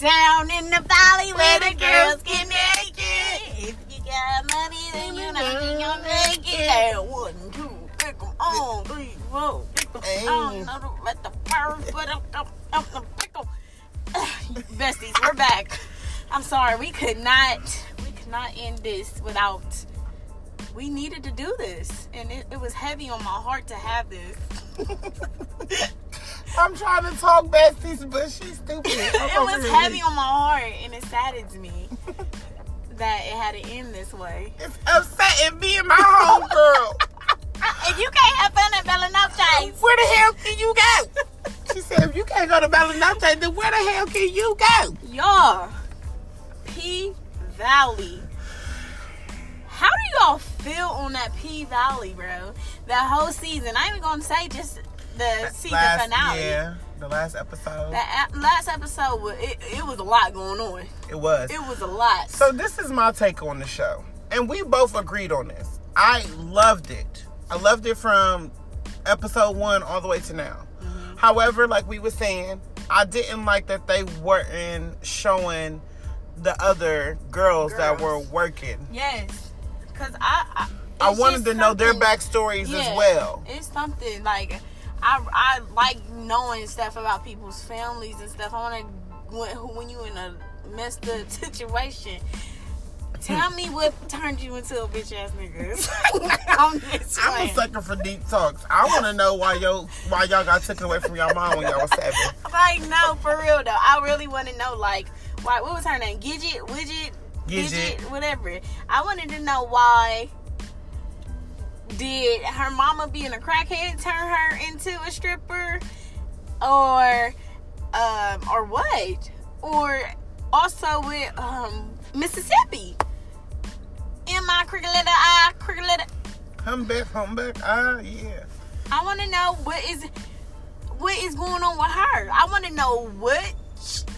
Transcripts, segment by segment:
Down in the valley where the girls get naked. If you got money, then you know you gonna make it. One, two, pick 'em on, three, four, pick 'em Hey. on. Let the first put up, up, up, the pickle. Besties, we're back. I'm sorry, we could not, we could not end this without. We needed to do this, and it, it was heavy on my heart to have this. I'm trying to talk besties, but she's stupid. it was heavy on my heart, and it saddens me that it had to end this way. It's upsetting being my homegirl. If you can't have fun at Bella Where the hell can you go? She said, if you can't go to Bellinoche, then where the hell can you go? y'all, P Valley. How do y'all feel on that P Valley, bro? That whole season. I ain't even gonna say just the season last, finale. Yeah, the last episode. A- last episode, it, it was a lot going on. it was. It was a lot. So this is my take on the show, and we both agreed on this. I loved it. I loved it from episode one all the way to now. Mm-hmm. However, like we were saying, I didn't like that they weren't showing the other girls, that were working. yes, because I. I I wanted to know their backstories Yeah, as well. It's something like I I like knowing stuff about people's families and stuff. I want to when, when you in a messed up situation. Tell me what turned you into a bitch ass nigga. I'm I'm a sucker for deep talks. I want to know why yo why y'all got taken away from y'all mom when y'all was seven. Like no, for real though. I really want to know like why. What was her name? Gidget, Widget, Gidget. whatever. I wanted to know why. Did her mama being a crackhead turn her into a stripper, or um, or what? Or also with um Mississippi. In my cricket letter I cricket letter Come back. Ah, yeah. I want to know what is what is going on with her. I want to know what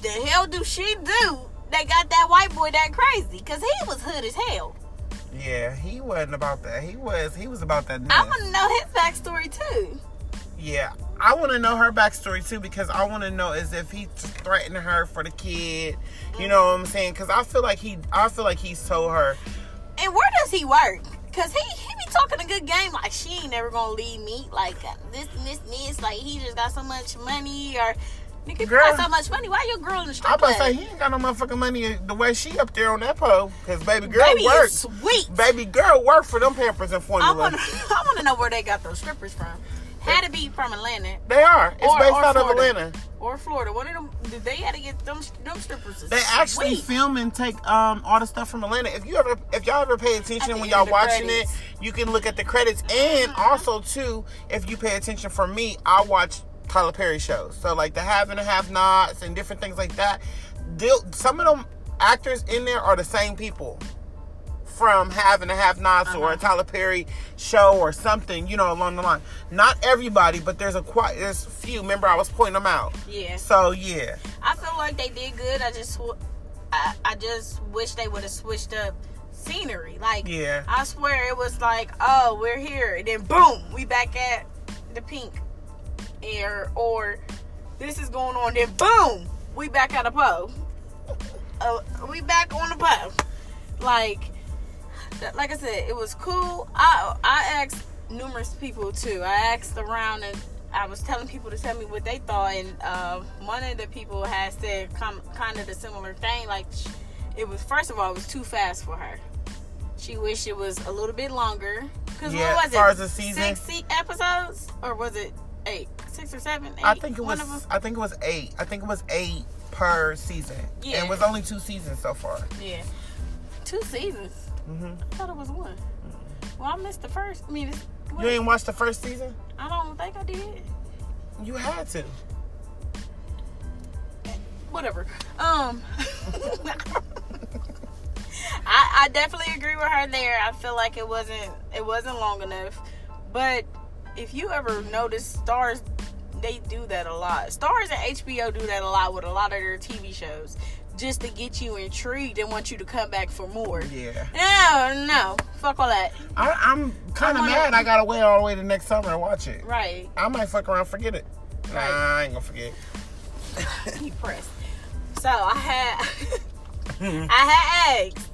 the hell do she do that got that white boy that crazy? Cause he was hood as hell. Yeah, he wasn't about that. He was he was about that. I want to know his backstory too. Yeah, I want to know her backstory too because I want to know as if he threatened her for the kid. You know what I'm saying? Because I feel like he, I feel like he's told her. And where does he work? Cause he he be talking a good game like she ain't never gonna leave me like this and this and this like he just got so much money or nigga you Girl. got so much money why your girl in the street? I'm about to say he ain't got no motherfucking money the way she up there on that pole. Because baby girl Baby worked. sweet. Baby girl worked for them Pampers and I formula. want to I want to know where they got those strippers from. Had to be from Atlanta. They are. It's Or- based or out of Atlanta. or Florida. One of them, did they had to get them them strippers? They actually sweet. film and take um all the stuff from Atlanta. If you ever if y'all ever pay attention when y'all watching credits. it, you can look at the credits. And also too, if you pay attention for me, I watch Tyler Perry shows. So like the have and a have nots and different things like that. They'll- Some of them actors in there are the same people from have and a have nots or a Tyler Perry show or something, you know, along the line. Not everybody, but there's a quite there's a few. Remember I was pointing them out. Yeah, So yeah. I feel like they did good. I just, I, I just wish they would have switched up scenery. Like, Yeah. I swear it was like, oh, we're here, and then boom, we back at the pink air, or this is going on, then boom, we back at a po. Uh, we back on the po. Like, like I said, it was cool. I I asked numerous people too. I asked around and I was telling people to tell me what they thought, and uh, one of the people had said com- kind of the similar thing. Like, it was first of all, it was too fast for her. She wished it was a little bit longer. Cause Yeah, what as was far it? as the season. Six episodes, or was it eight? Six or seven? Eight? I think it One was. I think it was eight. I think it was eight per season. Yeah. And it was only two seasons so far. Yeah, two seasons. hmm I thought it was one. Well, I missed the first. I mean, it's, You ain't watched the first season? I don't think I did. You had to. whatever. Um, I, I definitely agree with her there. I feel like it wasn't it wasn't long enough. But if you ever notice, Starz they do that a lot. Starz and HBO do that a lot with a lot of their TV shows, just to get you intrigued and want you to come back for more. Yeah. No, no, fuck all that. I, I'm kind of mad. I gotta wait all the way to next summer to watch it. Right, I might fuck around, forget it. Nah, I ain't gonna forget. depressed. So I had I had asked.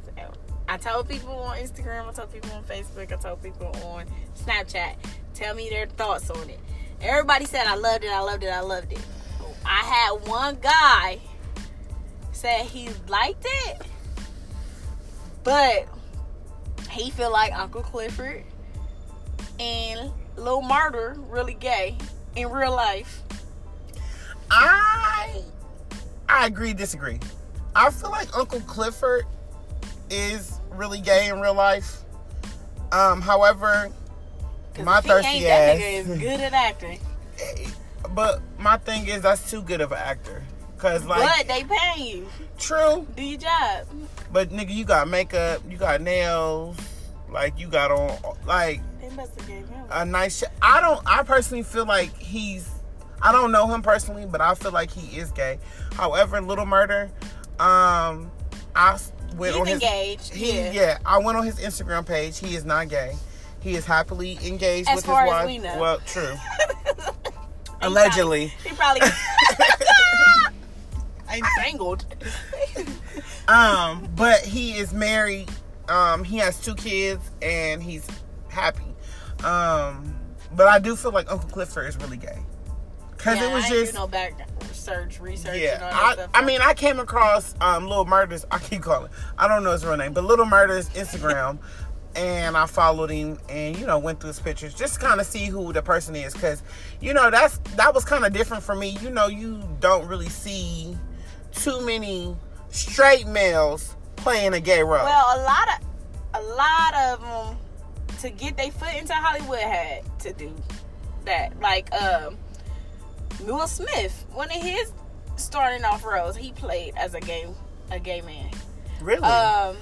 I told people on Instagram, I told people on Facebook, I told people on Snapchat, tell me their thoughts on it. Everybody said I loved it, I loved it, I loved it. I had one guy said he liked it, but he feel like Uncle Clifford and Lil Murda really gay in real life. I I agree, disagree. I feel like Uncle Clifford is really gay in real life. Um, however, my thirsty ain't, that ass. nigga is good at acting. But my thing is, that's too good of an actor. Cause like, but they paying you. true. Do your job. But nigga, you got makeup, you got nails, like you got on like They must have gave him. a nice. Sh- I don't. I personally feel like he's. I don't know him personally, but I feel like he is gay. However, Little Murda, um, I went He's on his. engaged. He, yeah. yeah, I went on his Instagram page. He is not gay. He is happily engaged As with far his as wife. we know. Well, true. He Allegedly. Probably, he probably entangled. Um, but he is married. Um, he has two kids and he's happy. Um, but I do feel like Uncle Clifford is really gay. Cause yeah, it was just no back research, research. yeah. I, stuff. I mean, I came across um Little Murda's. I keep calling. I don't know his real name, but Little Murda's Instagram, and I followed him and you know went through his pictures just kind of see who the person is, cause you know that's that was kind of different for me. You know, you don't really see too many straight males playing a gay role. well, a lot of a lot of them to get their foot into Hollywood had to do that. Like um, Will Smith, one of his starting off roles, he played as a gay a gay man. really, Um,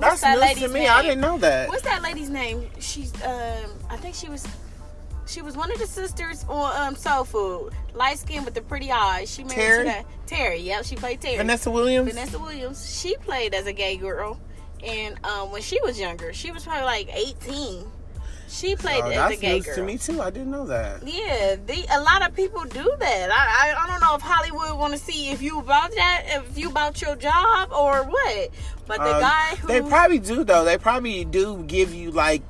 that's that news to me. name? I didn't know that. What's that lady's name? She's um I think she was she was one of the sisters on um Soul Food. Light skin with the pretty eyes. She married Terry? to that Terry, yep, she played Terry. Vanessa Williams. Vanessa Williams. She played as a gay girl. And um when she was younger, she was probably like eighteen. She played Oh, as a gay girl. to me too. I didn't know that. Yeah, the, a lot of people do that. I, I, I don't know if Hollywood want to see if you about that, if you about your job or what. But the Um, guy who They probably do though. They probably do give you like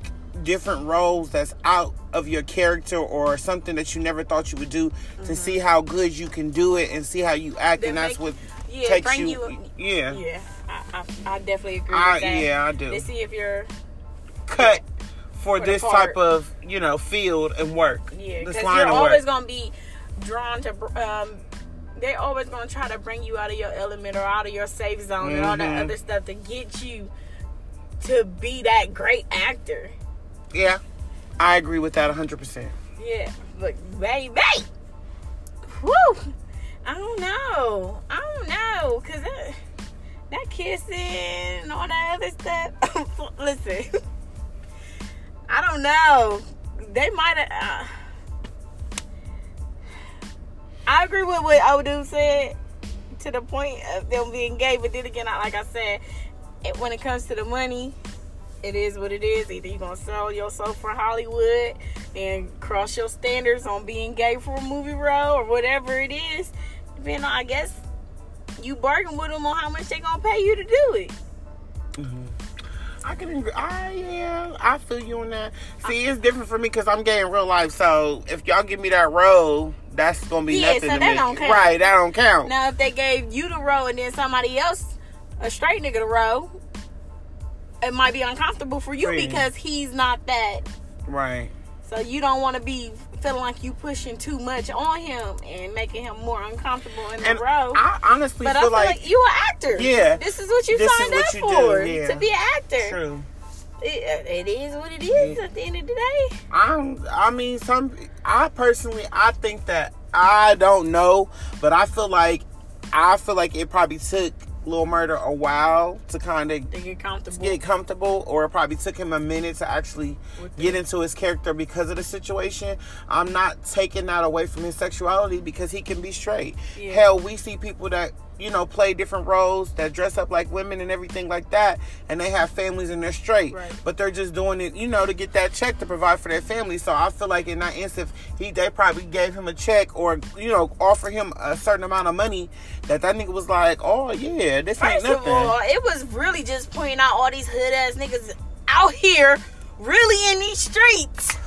different roles that's out of your character or something that you never thought you would do to see how good you can do it and see how you act, They and that's what yeah, takes bring you. you- yeah. Yeah, I, I, I definitely agree I, with that. yeah, I do. To see if you're, Cut for, For this type of you know field and work. yeah, this because line you're always work. gonna be drawn to. Um, they're always gonna try to bring you out of your element or out of your safe zone and all that Mhm. other stuff to get you to be that great actor. Yeah, I agree with that hundred percent. Yeah, but baby, whoo, I don't know, I don't know, cause that, that kissing and all that other stuff. Listen, I don't know. They might have. Uh, I agree with what Odu said to the point of them being gay, but then again, like I said, it, when it comes to the money, it is what it is. Either you're gonna sell yourself for Hollywood and cross your standards on being gay for a movie role or whatever it is. On, I guess, you bargain with them on how much they're gonna pay you to do it. I can agree. I yeah, I feel you on that. See, it's different for me because I'm gay in real life. So if y'all give me that role, that's gonna be Yeah, nothing so to that me. don't count. Right, that don't count. Now, if they gave you the role and then somebody else, a straight nigga, the role, it might be uncomfortable for you For you. because he's not that. Right. So you don't want to be feeling like you pushing too much on him and making him more uncomfortable in the And role. I honestly but I feel feel like, like, you an actor. Yeah. This is what you signed what up you do, for yeah. to be an actor. true. It, uh, it is what it is at the end of the day. I'm. I mean, some. I personally, I think that I don't know, but I feel like I feel like it probably took Lil Murda a while to kind of get comfortable. get comfortable, or it probably took him a minute to actually get into his character because of the situation. I'm not taking that away from his sexuality because he can be straight. Yeah. Hell, we see people that you know, play different roles, that dress up like women and everything like that, and they have families and they're straight. Right. But they're just doing it, you know, to get that check to provide for their family. So I feel like in that instance, he they probably gave him a check or you know offer him a certain amount of money that that nigga was like, oh yeah, this ain't First of all, it was really just pointing out all these hood ass niggas out here, really in these streets,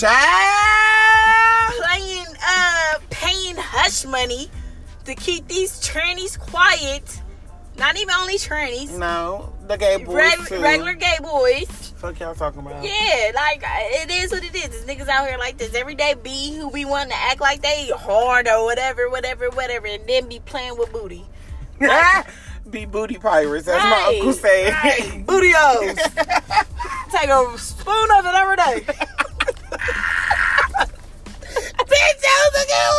Child. playing, uh, paying hush money to keep these trannies quiet. Not even only trannies, No, the gay boys reg- too. regular gay boys. Fuck y'all talking about. Yeah, like it is what it is. There's niggas out here like this everyday B who be wanting to act like they hard or whatever, whatever, whatever, and then be playing with booty. Be booty pirates, as my uncle said. right. Booty-os. Take a spoon of it every day. Bitch, that was a good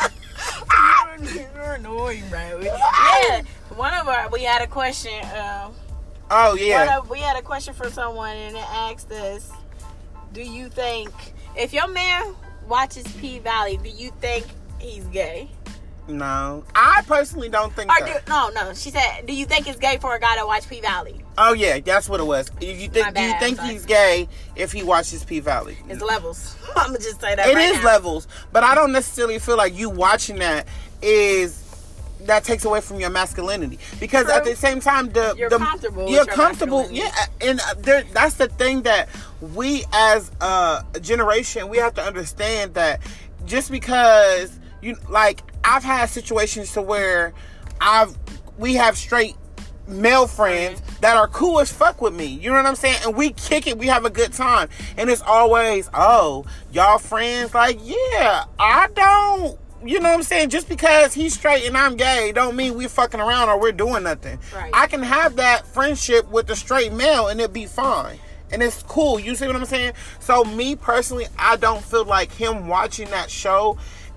one. You're annoying, bro. Yeah, one of our we had a question. Um, Oh one yeah. of, we had a question for someone, and it asked us, "Do you think if your man watches P Valley, do you think he's gay?" No, I personally don't think Or do, no, no. She said, "Do you think it's gay for a guy to watch P Valley?" Oh yeah, that's what it was. If you think, do you think sorry. he's gay if he watches P Valley? It's levels. I'm gonna just say that. It right is now. levels, but I don't necessarily feel like you watching that is that takes away from your masculinity because at the same time the You're the, comfortable you're your comfortable yeah and uh, there, that's the thing that we as a generation we have to understand that just because you like I've had situations to where I've we have straight male friends that are cool as fuck with me. You know what I'm saying? And we kick it, we have a good time. And it's always, oh, y'all friends? Like, yeah, I don't. You know what I'm saying? Just because he's straight and I'm gay, don't mean we're fucking around or we're doing nothing. Right. I can have that friendship with a straight male and it'd be fine. And it's cool. You see what I'm saying? So me personally, I don't feel like him watching that show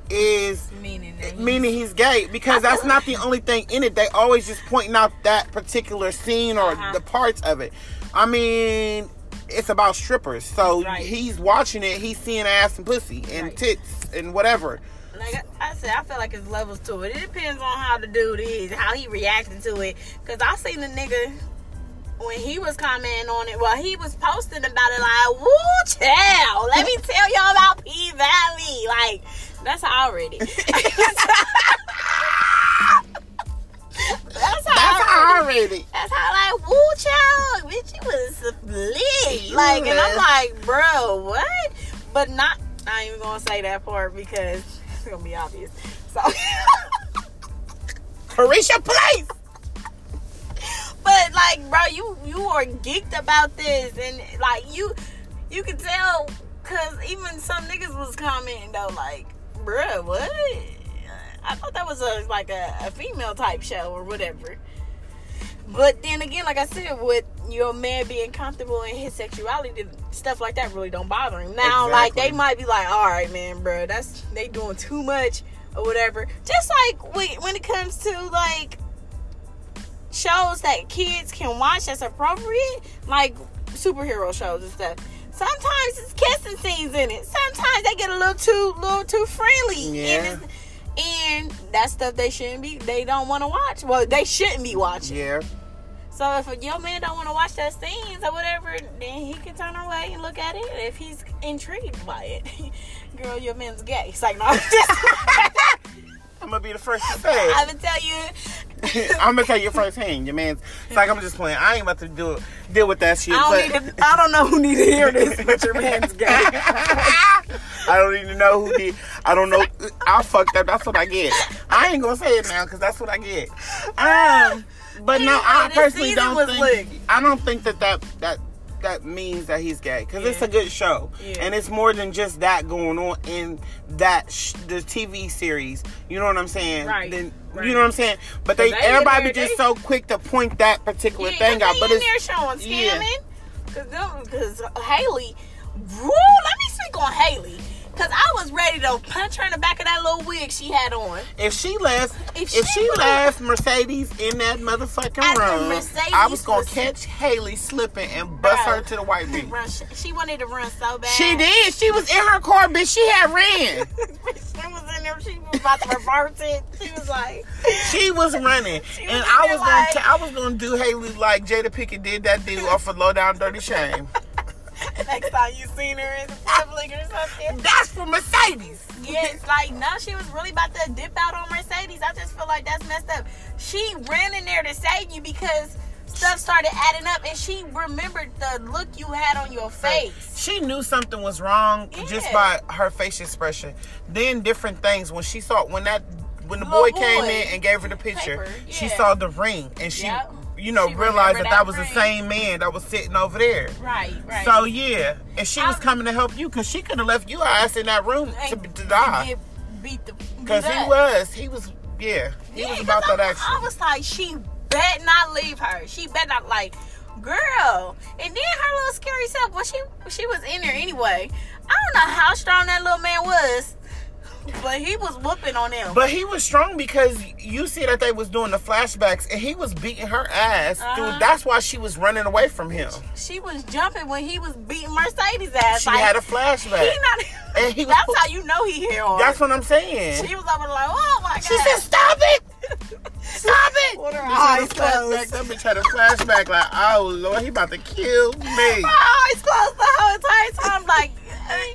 is Meaning that. meaning he's gay because that's not the only thing in it. They always just pointing out that particular scene or Uh-huh. the parts of it. I mean, it's about strippers, so Right. he's watching it. He's seeing ass and pussy and Right. tits and whatever. Like I I said, I feel like it's levels to it. It depends on how the dude is, how he reacting to it. Cause I seen the nigga when he was commenting on it. Well, he was posting about it like, "Woo, child! Let me tell y'all about P Valley." Like that's already. that's how That's already. already. That's how like, woo, child, bitch, you was lit. Like, and I'm like, bro, what? But not. I ain't even gonna say that part because it's gonna be obvious. So, Carisha Place. but like, bro, you you are geeked about this, and like you you can tell because even some niggas was commenting though, like, bro, what? I thought that was a like a, a female type show or whatever. But then again, like I said, with your man being comfortable in his sexuality, stuff like that really don't bother him. Now, like they might be like, "All right, man, bro, that's they doing too much or whatever." Just like when when it comes to like shows that kids can watch that's appropriate, like superhero shows and stuff. Sometimes it's kissing scenes in it. Sometimes they get a little too little too friendly. Yeah. And, and that's stuff they shouldn't be they don't want to watch. Well, they shouldn't be watching. Yeah. So if your man don't want to watch that scenes or whatever, then he can turn away and look at it if he's intrigued by it. Girl, your man's gay. It's like no, I'm just I'm gonna be the first to say I it. would tell you. I'm gonna tell you firsthand. Your man's. It's like I'm just playing. I ain't about to do deal with that shit. I don't to. I don't know who need to hear this, but your man's gay. I don't even know who did. I don't know. I fucked up. That's what I get. I ain't gonna say it now because that's what I get. Um, but no, I personally don't think. I don't think that that that that means that he's gay because it's a good show Yeah. and it's more than just that going on in that sh- the TV series. You know what I'm saying? Right, Then, right. You know what I'm saying? But they, they everybody there, be just they- so quick to point that particular Yeah, thing out. But it's there showing yeah. scamming. Because Haley, woo, let me speak on Haley. Because I was ready to punch her in the back of that little wig she had on. If she left, If if, she left Mercedes in that motherfucking room, Mercedes I was gonna was- catch Haley slipping and bust Bruh. her to the white. Run, she, she wanted to run so bad. She did. She was in her car, bitch. She had ran. she was in him. She was about to reverse it. She was like, She was running, She and was I was there gonna, I was gonna do Haley like Jada Pickett did that dude off of Low Down Dirty Shame. next time you seen her in public or something. That's for Mercedes. Yeah, it's like no, she was really about to dip out on Mercedes. I just feel like that's messed up. She ran in there to save you because stuff started adding up, and she remembered the look you had on your face. She knew something was wrong just by her face expression. Then different things when she saw when that when the Little boy, came in and gave her the picture, Paper, she saw the ring and she Yep. You know She realized that that that was the same man that was sitting over there. Right, right. So yeah, and she was I'm- coming to help you because she could have left you ass in that room to, to die. Because he was, he was, yeah, he Yeah, was about I, that action. I was like, she bet not leave her. She bet not like, girl. And then her little scary self. Well, she she was in there anyway. I don't know how strong that little man was, but he was whooping on him. But he was strong because you see that they was doing the flashbacks and he was beating her ass. Uh-huh. Dude, that's why she was running away from him. she was jumping when he was beating Mercedes ass. She like, had a He flashback. not. And he was- that's how you know he hit hard. That's what I'm saying. she was over like, oh my god. She said, "Stop it! Stop it!" With her Bitch had a eyes closed. That bitch had a flashback. Like, oh lord, he about to kill me. my eyes closed the whole entire time. Like,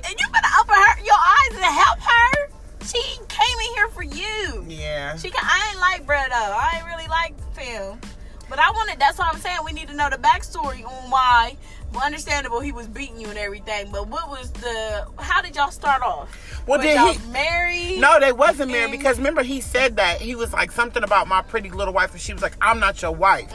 and you better open her your eyes and help her. She came in here for you. Yeah. She, I ain't like Brett though. I ain't really like film. But I wanted. That's what I'm saying. We need to know the backstory on why. Well, understandable, he was beating you and everything. But what was the? How did y'all start off? Well, Was did y'all he- married? No, they wasn't married because remember he said that he was like something about my pretty little wife, and she was like, "I'm not your wife."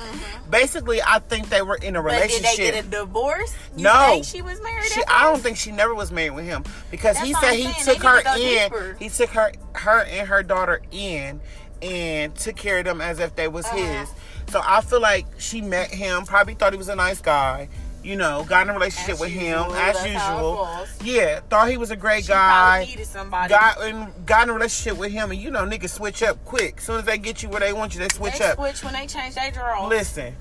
Basically, I think they were in a Mm-hmm. But did they get a divorce? You No. think she was married. She, I don't think she never was married with him because he said he took her need to go in. deeper. He took her, her and her daughter in, and took care of them as if they was Uh-huh. his. So I feel like she met him, probably thought he was a nice guy. You know, got in a relationship As with usual, him as that's how it usual. Yeah, thought he was a great She guy. probably needed somebody. Got in, got in a relationship with him, and you know niggas switch up quick. As soon as they get you where they want you, they switch they up. switch when they change their drawers. Listen,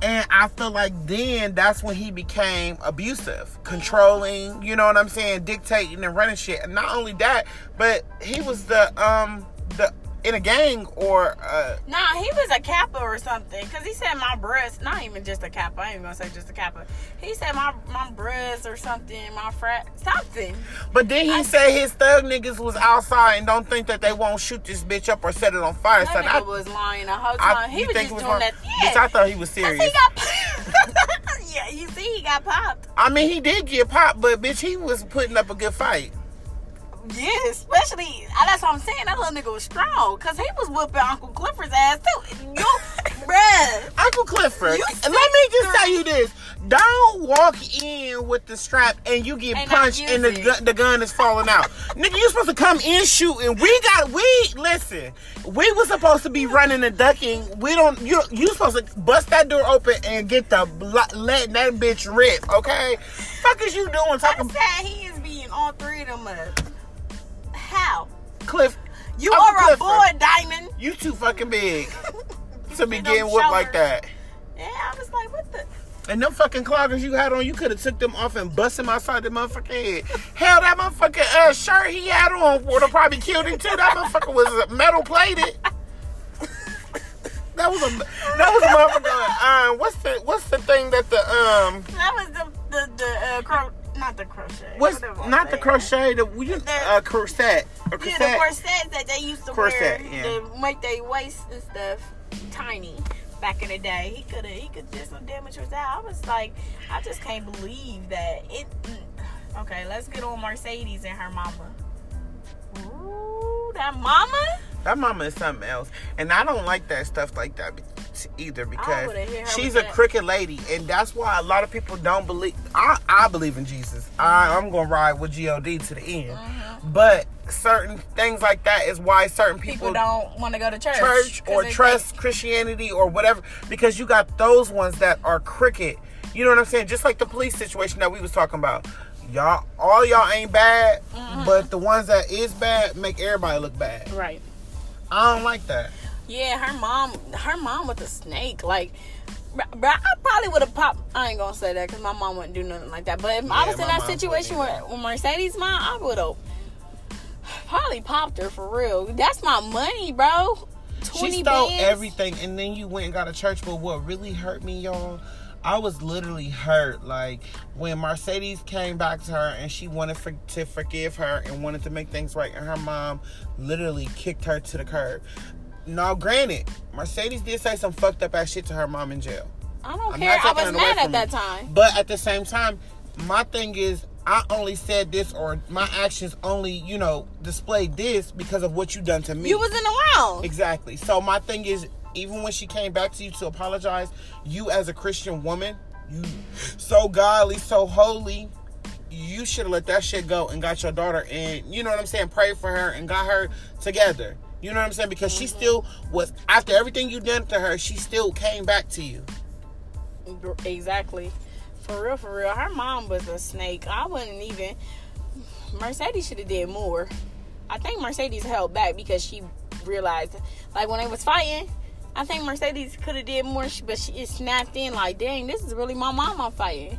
and I feel like then that's when he became abusive, controlling. You know what I'm saying? Dictating and running shit. And not only that, but he was the um the in a gang or uh Nah, he was a kappa or something. Cause he said my breast, not even just a kappa. I ain't even gonna say just a kappa. He said my my breast or something, my frat something. but then he I- said his thug niggas was outside and don't think that they won't shoot this bitch up or set it on fire. That So nigga I, was lying the whole I, time. he was just it doing wrong? that. Bitch, I thought he was serious. he got Yeah, you see he got popped. I mean, he did get popped, but bitch, he was putting up a good fight. Yeah, especially that's what I'm saying. That little nigga was strong. Cause he was whooping Uncle Clifford's ass too. You bruh. Uncle Clifford, let me just tell you this: don't walk in with the strap and you get And punched and the gun, the gun is falling out. Nigga, you supposed to come in shooting. We got we listen. We was supposed to be running and ducking. We don't. You you supposed to bust that door open and get the letting that bitch rip. Okay, fuck is you doing talking said he is being all three of them up. How? Cliff? You Uncle are a boy, Diamond. You too fucking big to be getting whooped like that. Yeah, I was like, what the? And them fucking cloggers you had on, you could have took them off and bust him outside the motherfucking head. Hell, that motherfucking uh, shirt he had on would have probably killed him too. That motherfucker was metal plated. That was a that was a motherfucker. Um, what's the what's the thing that the um That was the the the uh, cro- not the crochet. what's I'm not the saying. crochet the you, uh, corset or Yeah, the corsets that they used to Corset, wear yeah. to make their waist and stuff tiny back in the day. He could have he could do some damage with that. I was like, I just can't believe that it. mm. Okay, let's get on Mercedes and her mama. Ooh, that mama. That mama is something else, and I don't like that stuff like that either because would've hit her she's a that. crooked lady, and that's why a lot of people don't believe. I, I believe in Jesus. I, I'm gonna ride with God to the end, but certain things like that is why certain people, People don't want to go to church. church or trust Christianity or whatever because you got those ones that are crooked. You know what I'm saying? Just like the police situation that we was talking about. Y'all, all y'all ain't bad, Mm-hmm. but the ones that is bad make everybody look bad. Right. I don't like that. Yeah, her mom, her mom with a snake. Like, bro, I probably would have popped. I ain't gonna say that because my mom wouldn't do nothing like that. But if I was in that situation wouldn't with, Mercedes' mom, I would have Probably popped her for real. That's my money, bro. She stole bands. everything, and then you went and got a church. But what really hurt me, y'all, I was literally hurt. Like when Mercedes came back to her and she wanted for, to forgive her and wanted to make things right, and her mom literally kicked her to the curb. Now, granted, Mercedes did say some fucked up ass shit to her mom in jail. I don't I'm care. I was mad at that you. time. But at the same time, my thing is, I only said this or my actions only, you know, displayed this because of what you done to me. You wasn't around. Exactly. So my thing is, even when she came back to you to apologize, you as a Christian woman, you so godly, so holy, you should have let that shit go and got your daughter and you know what I'm saying, prayed for her and got her together. You know what I'm saying? Because she still was after everything you done to her, she still came back to you. Exactly. For real, for real. Her mom was a snake. I wouldn't even. Mercedes should have did more. I think Mercedes held back because she realized, like when they was fighting, I think Mercedes could have did more, but she it snapped in like, dang, this is really my mom I'm fighting.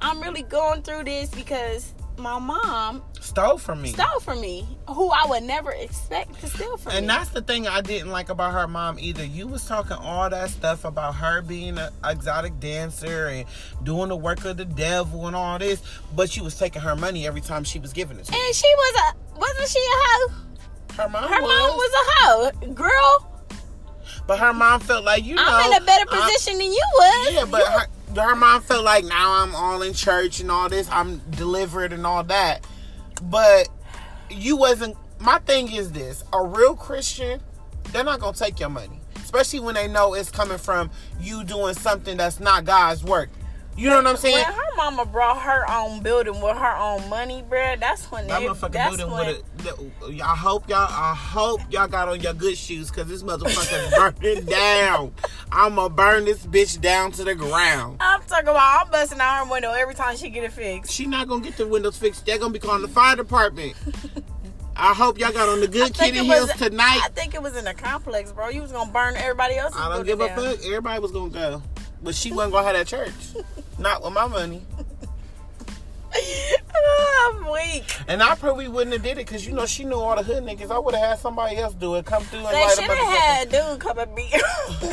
I'm really going through this because my mom Stole from me. stole from me, who I would never expect to steal from me. And that's the thing I didn't like about her mom either. You was talking all that stuff about her being an exotic dancer and doing the work of the devil and all this, but you was taking her money every time she was giving it to you. and she was a wasn't she a hoe? Her mom Her was, mom was a hoe, girl. but her mom felt like you know I'm in a better position than you was. yeah, but her, her mom felt like now I'm all in church and all this. I'm delivered and all that. But you wasn't. My thing is this: a real Christian, they're not gonna take your money, especially when they know it's coming from you doing something that's not God's work. You know what I'm saying? when her mama brought her own building with her own money, bruh, that's when That they, motherfucker that's building when, with it. I hope y'all. I hope y'all got on your good shoes because this motherfucker burning down. I'ma burn this bitch down to the ground. I'm talking about I'm busting out her window every time she get it fixed. She not gonna get the windows fixed. They're gonna be calling the fire department. I hope y'all got on the good kitty heels tonight. I think it was in the complex, bro. You was gonna burn everybody else. I don't building give a fuck. Everybody was gonna go, but she wasn't gonna have that church. not with my money. I'm weak. And I probably wouldn't have did it because you know she knew all the hood niggas. I would have had somebody else do it. Come through and They light should a have had dude come and beat.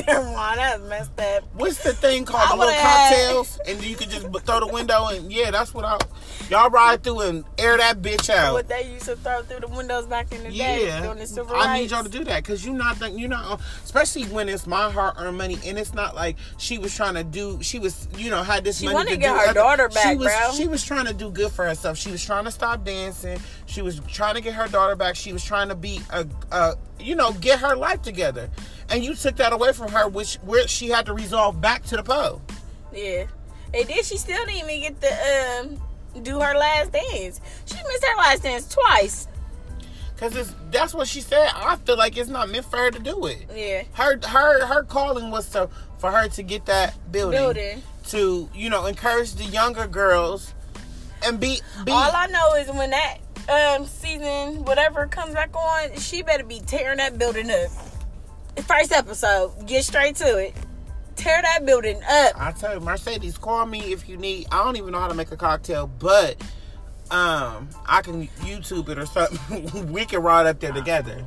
Mind, that's messed up. What's the thing called? I The little would've had- cocktails, and you could just throw the window and yeah, that's what I. Y'all ride through and air that bitch out. What they used to throw through the windows back in the day Yeah, the I need y'all to do that because you not think you not, especially when it's my hard earned money and it's not like she was trying to do. She was, you know, had this She money wanted to to get do her other- daughter She back, was, bro. she was trying to do good for herself. She was trying to stop dancing. She was trying to get her daughter back. She was trying to be a, a you know, get her life together. And you took that away from her, which where she had to resolve back to the pole. Yeah. And then she still didn't even get to um, do her last dance. She missed her last dance twice. Cause it's that's what she said. I feel like it's not meant for her to do it. Yeah. Her her her calling was to for her to get that building, Building. to you know encourage the younger girls and be be All I know is when that um, season, whatever comes back on, she better be tearing that building up. First episode, get straight to it. Tear that building up. I tell you, Mercedes, call me if you need. I don't even know how to make a cocktail, but um, I can YouTube it or something. we can ride up there together.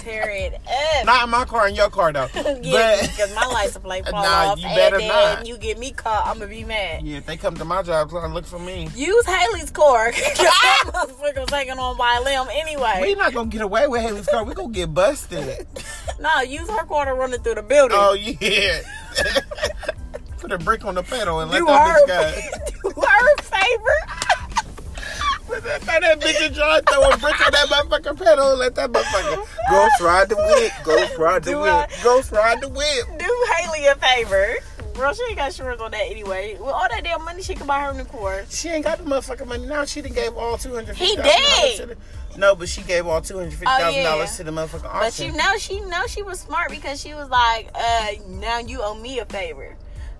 Tear it up. Not in my car, in your car though. yeah, but because my license plate fall Nah, off, you better and then not. you get me caught, I'm gonna be mad. yeah, if they come to my job, trying to look for me. Use Haley's car. that motherfucker was taking on by limb anyway. We're not gonna get away with Haley's car. We're gonna get busted. No, use her car to run it through the building. Oh yeah. Put a brick on the pedal and let do that her, bitch go. do her a favor. Put that, bitch in throw a brick on that motherfucking pedal let that motherfucker ghost ride the whip. Ghost ride the Do whip. I- Ghost ride the whip. Do Haley a favor. Bro, she ain't got insurance on that anyway. With all that damn money, she could buy her new car. She ain't got the motherfucking money now. She done gave all two hundred. He did. No, but she gave all two hundred fifty thousand Oh, yeah. dollars to the motherfucking But she know she know she was smart because she was like, uh, now you owe me a favor.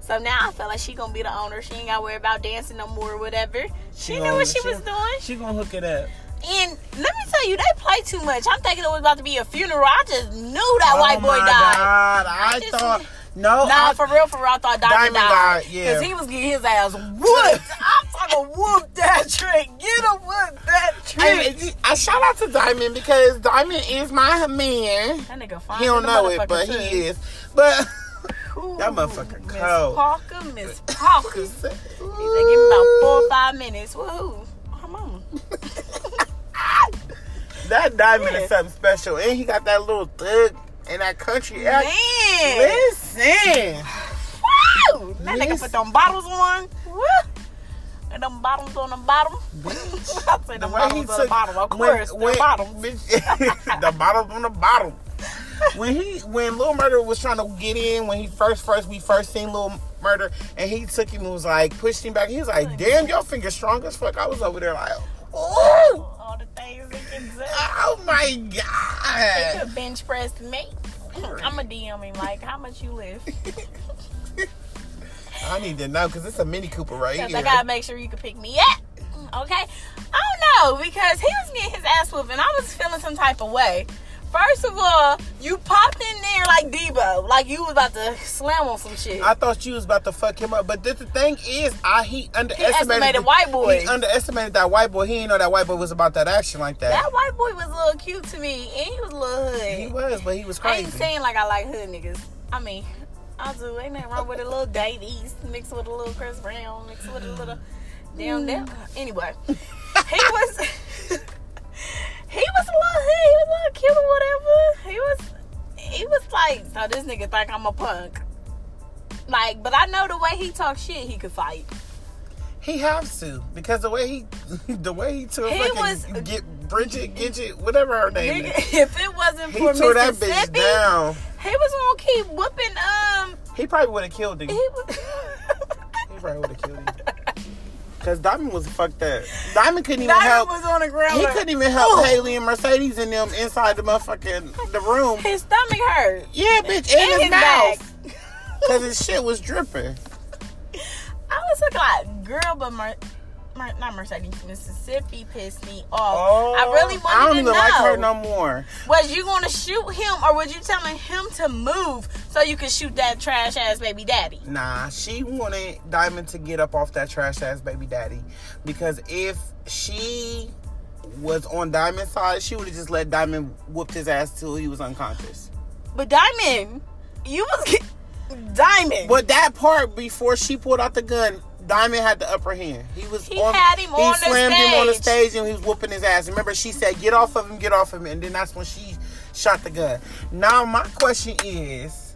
So now I feel like she gonna be the owner. She ain't gotta worry about dancing no more or whatever. She, knew gonna- what she, was doing. She gonna hook it up. And let me tell you, they play too much. I'm thinking it was about to be a funeral. I just knew that oh white boy my died. God, I, I just- thought no. Nah, I, for real, for real, I thought Diamond, Diamond died. died, yeah. He was getting his ass whooped. I'm talking whoop that trick. Get him whoop that trick. I, I shout out to Diamond because Diamond is my man. That nigga fine. He don't know it, but he is. But Ooh, That motherfucker Miss cold. Parker, Miss Parker. he said, give me about four or five minutes. Woohoo. Come on. that Diamond Yeah. is something special, and he got that little thug and that country act. Man. Listen, Woo! That Yes. nigga put them bottles on. Woo! And them bottoms on the bottom. I say the them way he bottles on the bottom. Of course, when- the bottoms. bitch, the bottoms on the bottom. When he when Lil Murda was trying to get in, when he first first we first seen Lil Murda, and he took him and was like pushed him back. He was like, "Damn, your finger strong as fuck." I was over there like, "Oh, All the things they can do. oh my god!" could bench press me. I'm a DM him like, how much you lift? I need to know because it's a Mini Cooper right here. I gotta make sure you can pick me up. Okay? Oh, I don't know because he was getting his ass whooped and I was feeling some type of way. First of all, you popped in there like Debo, like you was about to slam on some shit. I thought you was about to fuck him up, but this, the thing is, I he underestimated estimated white boy. He underestimated that white boy. He didn't know that white boy was about that action like that. that white boy was a little cute to me, and he was a little hood. he was, but he was crazy. I ain't saying like I like hood niggas. I mean, I do. Ain't nothing wrong with a little Dave East mixed with a little Chris Brown mixed with a little damn damn. Mm. Anyway, he was he was a little. He was a little cute or whatever. He was he was like, so this nigga think I'm a punk. Like, but I know the way he talk shit, he could fight. He has to because the way he, the way he took He fucking was- get Bridget, Gidget, whatever her name Nigga, is. if it wasn't He for tore that bitch down. he was gonna keep whooping. Um, He probably would have killed him. he He probably would have killed him. Cause Diamond was fucked up. Diamond couldn't even Diamond help. was on the ground. He like, couldn't even help. Haley and Mercedes and them inside the motherfucking the room. His stomach hurt. Yeah, bitch, And and his his back. mouth. Cause his shit was dripping. I was looking like, girl, but Mer- not Mercedes, Mississippi pissed me off. Oh, I really wanted to know. I don't even know. like her no more. Was you going to shoot him, or was you telling him to move so you could shoot that trash ass baby daddy? Nah, she wanted Diamond to get up off that trash ass baby daddy. Because if she was on Diamond's side, she would have just let Diamond whoop his ass till he was unconscious. But Diamond, you was Diamond. But that part before she pulled out the gun, Diamond had the upper hand. He was He on, had him he on the slammed him on the stage. and he was whooping his ass. Remember, she said, "Get off of him, get off of him," and then that's when she shot the gun. Now my question is,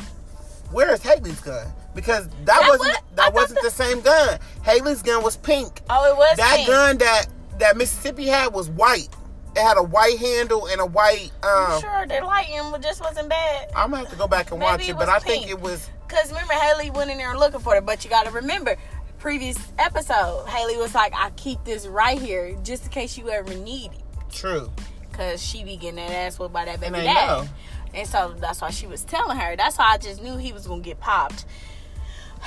where is Haley's gun? Because that, That wasn't was- that thought wasn't the same gun. Haley's gun was pink. Oh, it was that pink. gun that that Mississippi had was white. It had a white handle and a white. Um, sure the lighting just wasn't bad. I'm gonna have to go back and Maybe watch it it, but I think it was Cause remember Haley went in there looking for it, but you gotta remember, previous episode, Haley was like, I keep this right here just in case you ever need it. true. Cause she be getting that ass whooped by that baby And dad. Know. And so that's why she was telling her. That's why I just knew he was gonna get popped.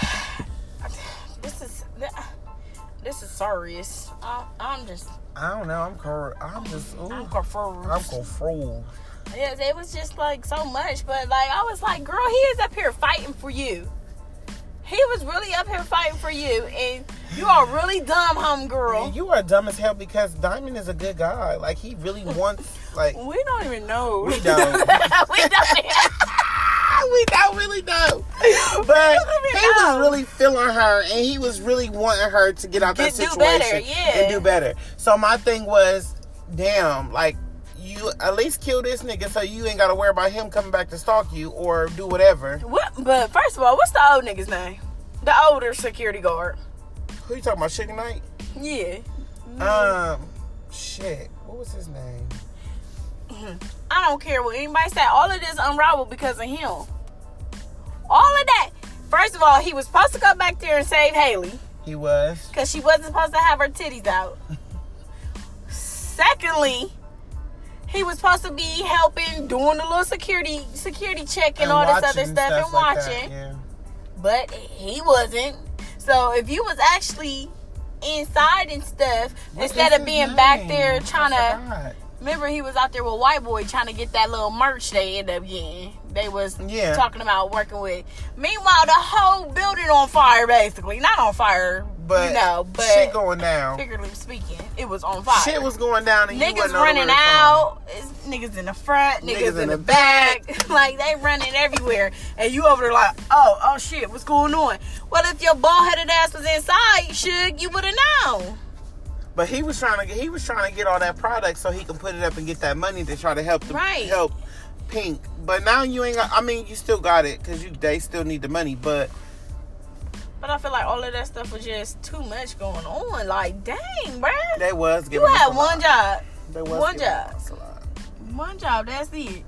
this is this is serious. I'm, I'm just I don't know. I'm cor- I'm just. Ooh, I'm confused. I'm confused. Yes, it was just like so much, but like I was like, girl, he is up here fighting for you. He was really up here fighting for you, and you are really dumb, homegirl. You are dumb as hell because Diamond is a good guy. Like he really wants. Like We don't even know. We don't. we don't. We don't really know, but he was really feeling her, and he was really wanting her to get out that Get- do situation better, yeah. and do better. So my thing was, damn, like. You at least kill this nigga so you ain't gotta worry about him coming back to stalk you or do whatever. what? But first of all, what's the old nigga's name? The older security guard. Who you talking about, Sugar Knight? Yeah. Um, shit. What was his name? I don't care what anybody said. All of this unraveled because of him. All of that. First of all, he was supposed to go back there and save Haley. He was. because she wasn't supposed to have her titties out. Secondly, he was supposed to be helping doing the little security security check and, all this other watching stuff, and like that, watching, yeah. but he wasn't. So if you was actually inside and stuff What instead of being back there trying to remember he was out there with white boy trying to get that little merch they ended up getting. They was Yeah. talking about working with. Meanwhile, the whole building on fire, basically not on fire, but you know, but shit going down. figuratively speaking, it was on fire. Shit was going down, and you niggas running out, niggas in the front, niggas, in, the back, like they running everywhere, and you over there like, oh, oh shit, what's going on? Well, if your bald headed ass was inside, should you would have known. But he was trying to get he was trying to get all that product so he can put it up and get that money to try to help the Right. help Pynk. But now you ain't got. I mean, you still got it because you they still need the money. But But I feel like all of that stuff was just too much going on. Like, dang, bruh. they was You giving us had one lot. job. They was one job. us a lot. One job, that's it.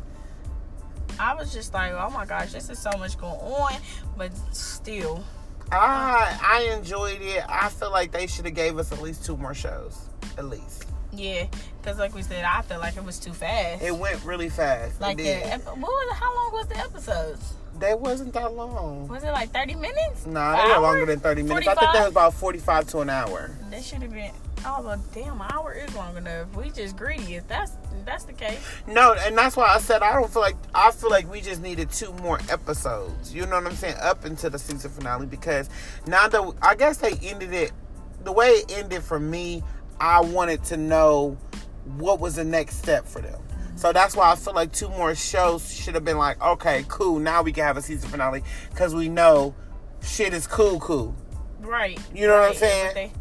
I was just like, oh my gosh, this is so much going on, but still, I I enjoyed it. I feel like they should have gave us at least two more shows, at least. yeah. Because like we said, I felt like it was too fast. It went really fast. like the ep- what was how long was the episodes? They wasn't that long. Was it like thirty minutes? Nah, they were longer than thirty minutes. I think that was about forty-five to an hour. That should have been. Oh, well, damn, hour is long enough. We just greedy. If that's that's the case, No, and that's why I said I don't feel like I feel like we just needed two more episodes. You know what I'm saying? Up until the season finale because now that I guess they ended it the way it ended for me, I wanted to know what was the next step for them. So that's why I feel like two more shows should have been like, okay, cool. Now we can have a season finale because we know shit is cool, cool. right? You know what I'm saying?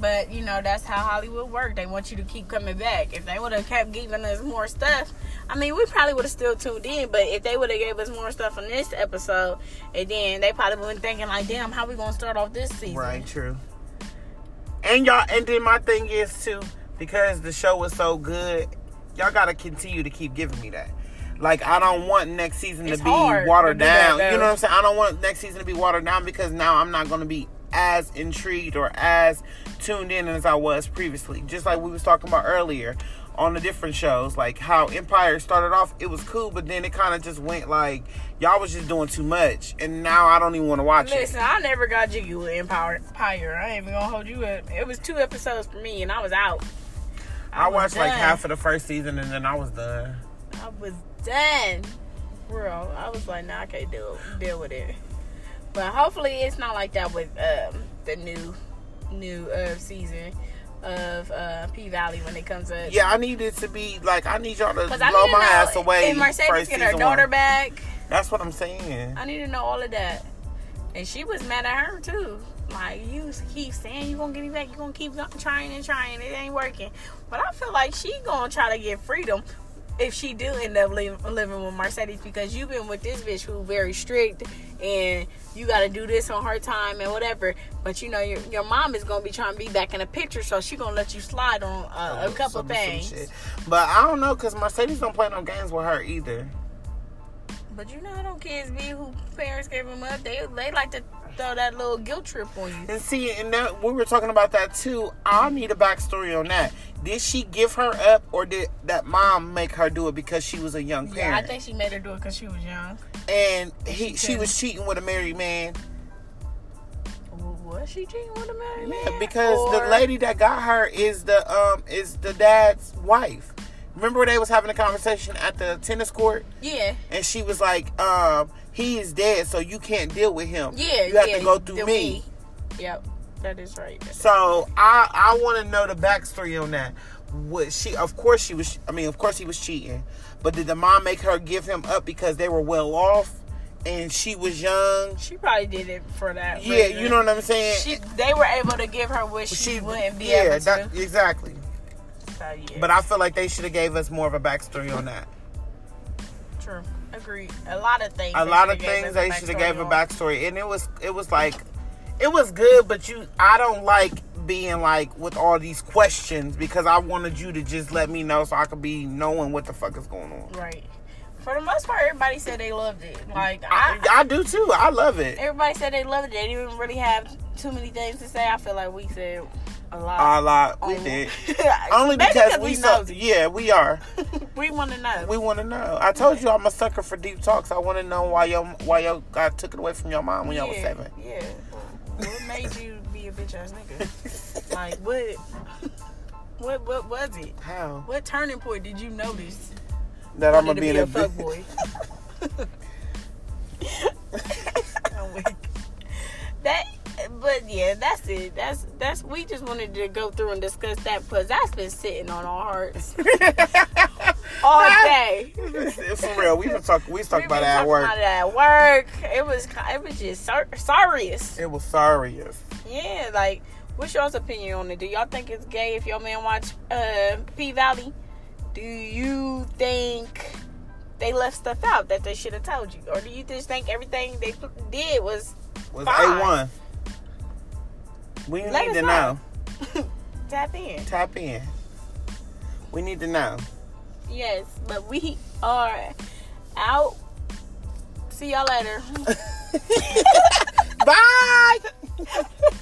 But, you know that's how Hollywood work. They want you to keep coming back. If they would have kept giving us more stuff, I mean, we probably would have still tuned in. But if they would have gave us more stuff on this episode, and then they probably would have been thinking like, damn, how we gonna start off this season? Right, true. And y'all, and then my thing is too, because the show was so good, y'all gotta continue to keep giving me that. Like I don't want next season It's to be watered to do that, down. you know what I'm saying? I don't want next season to be watered down because now I'm not gonna be as intrigued or as tuned in as I was previously. Just like we was talking about earlier on the different shows, like how Empire started off, it was cool, but then it kind of just went like y'all was just doing too much, and now I don't even want to watch Listen, it. Listen, I never got jiggy with Empire. Empire. I ain't even gonna hold you up. It was two episodes for me, and I was out. I was watched like half of the first season and then I was done. I was done. Bro, I was like, nah, I can't deal deal with it. But hopefully it's not like that with um, the new new uh, season of uh, P Valley when it comes up. Yeah, I need it to be like I need y'all to blow I my know ass away. if Mercedes first get her daughter one. back. That's what I'm saying. I need to know all of that. And she was mad at her too. Like you keep saying you gonna get me back, you gonna keep trying and trying, it ain't working. But I feel like she gonna try to get freedom if she do end up li- living with Mercedes because you've been with this bitch who very strict and you got to do this on her time and whatever. But you know your your mom is gonna be trying to be back in the picture, so she gonna let you slide on uh, a couple Some- some things. shit. But I don't know because Mercedes don't play no games with her either. But you know how them kids be who parents gave them up. They they like to throw that little guilt trip on you. And see, and that, we were talking about that too. I need a backstory on that. Did she give her up, or did that mom make her do it because she was a young Yeah, parent? I think she made her do it because she was young. and he, she couldn't. was cheating with a married man. Was she cheating with a married Yeah, man? because the lady that got her is the um is the dad's wife. Remember when they was having a conversation at the tennis court, Yeah, and she was like, um, he is dead, so you can't deal with him. yeah, you have yeah, to go through the me. Yep, that is right. So I I want to know the backstory on that. What she? Of course she was. I mean, of course he was cheating. But did the mom make her give him up because they were well off, and she was young? She probably did it for that. Yeah, reason. you know what I'm saying. She, they were able to give her what she, she wouldn't be able to. that- exactly. Yeah, But I feel like they should have gave us more of a backstory on that. true. Agreed. A lot of things. A lot of things they should have gave a backstory, and it was it was like it was good, but you I don't like being like with all these questions because I wanted you to just let me know so I could be knowing what the fuck is going on. Right. For the most part, everybody said they loved it. Like I, I, I do too. I love it. everybody said they loved it. They didn't even really have too many things to say. I feel like we said a lot. A lot. We Oh. did. Only because we we so yeah we are. we want to know. We want to know. I told you I'm a sucker for deep talks. I want to know why your why your God took it away from your mom when y'all was seven. Yeah. What made you be a bitch ass nigga? like what? What what was it? How What turning point did you notice? that I'm gonna be be a fuck boy. that but yeah, that's it. That's that's we just wanted to go through and discuss that because that's been sitting on our hearts all day. For real, we was talk we was talking We about that at talking work. About it at work. It was it was just sor- sorriest. It was serious. Yeah, like what's y'all's opinion on it? Do y'all think it's gay if your man watch uh, P Valley? Do you think they left stuff out that they should have told you, or do you just think everything they did was Was A one. We Let need to know. know. Tap in. Tap in. We need to know. Yes, but we are out. See y'all later. Bye.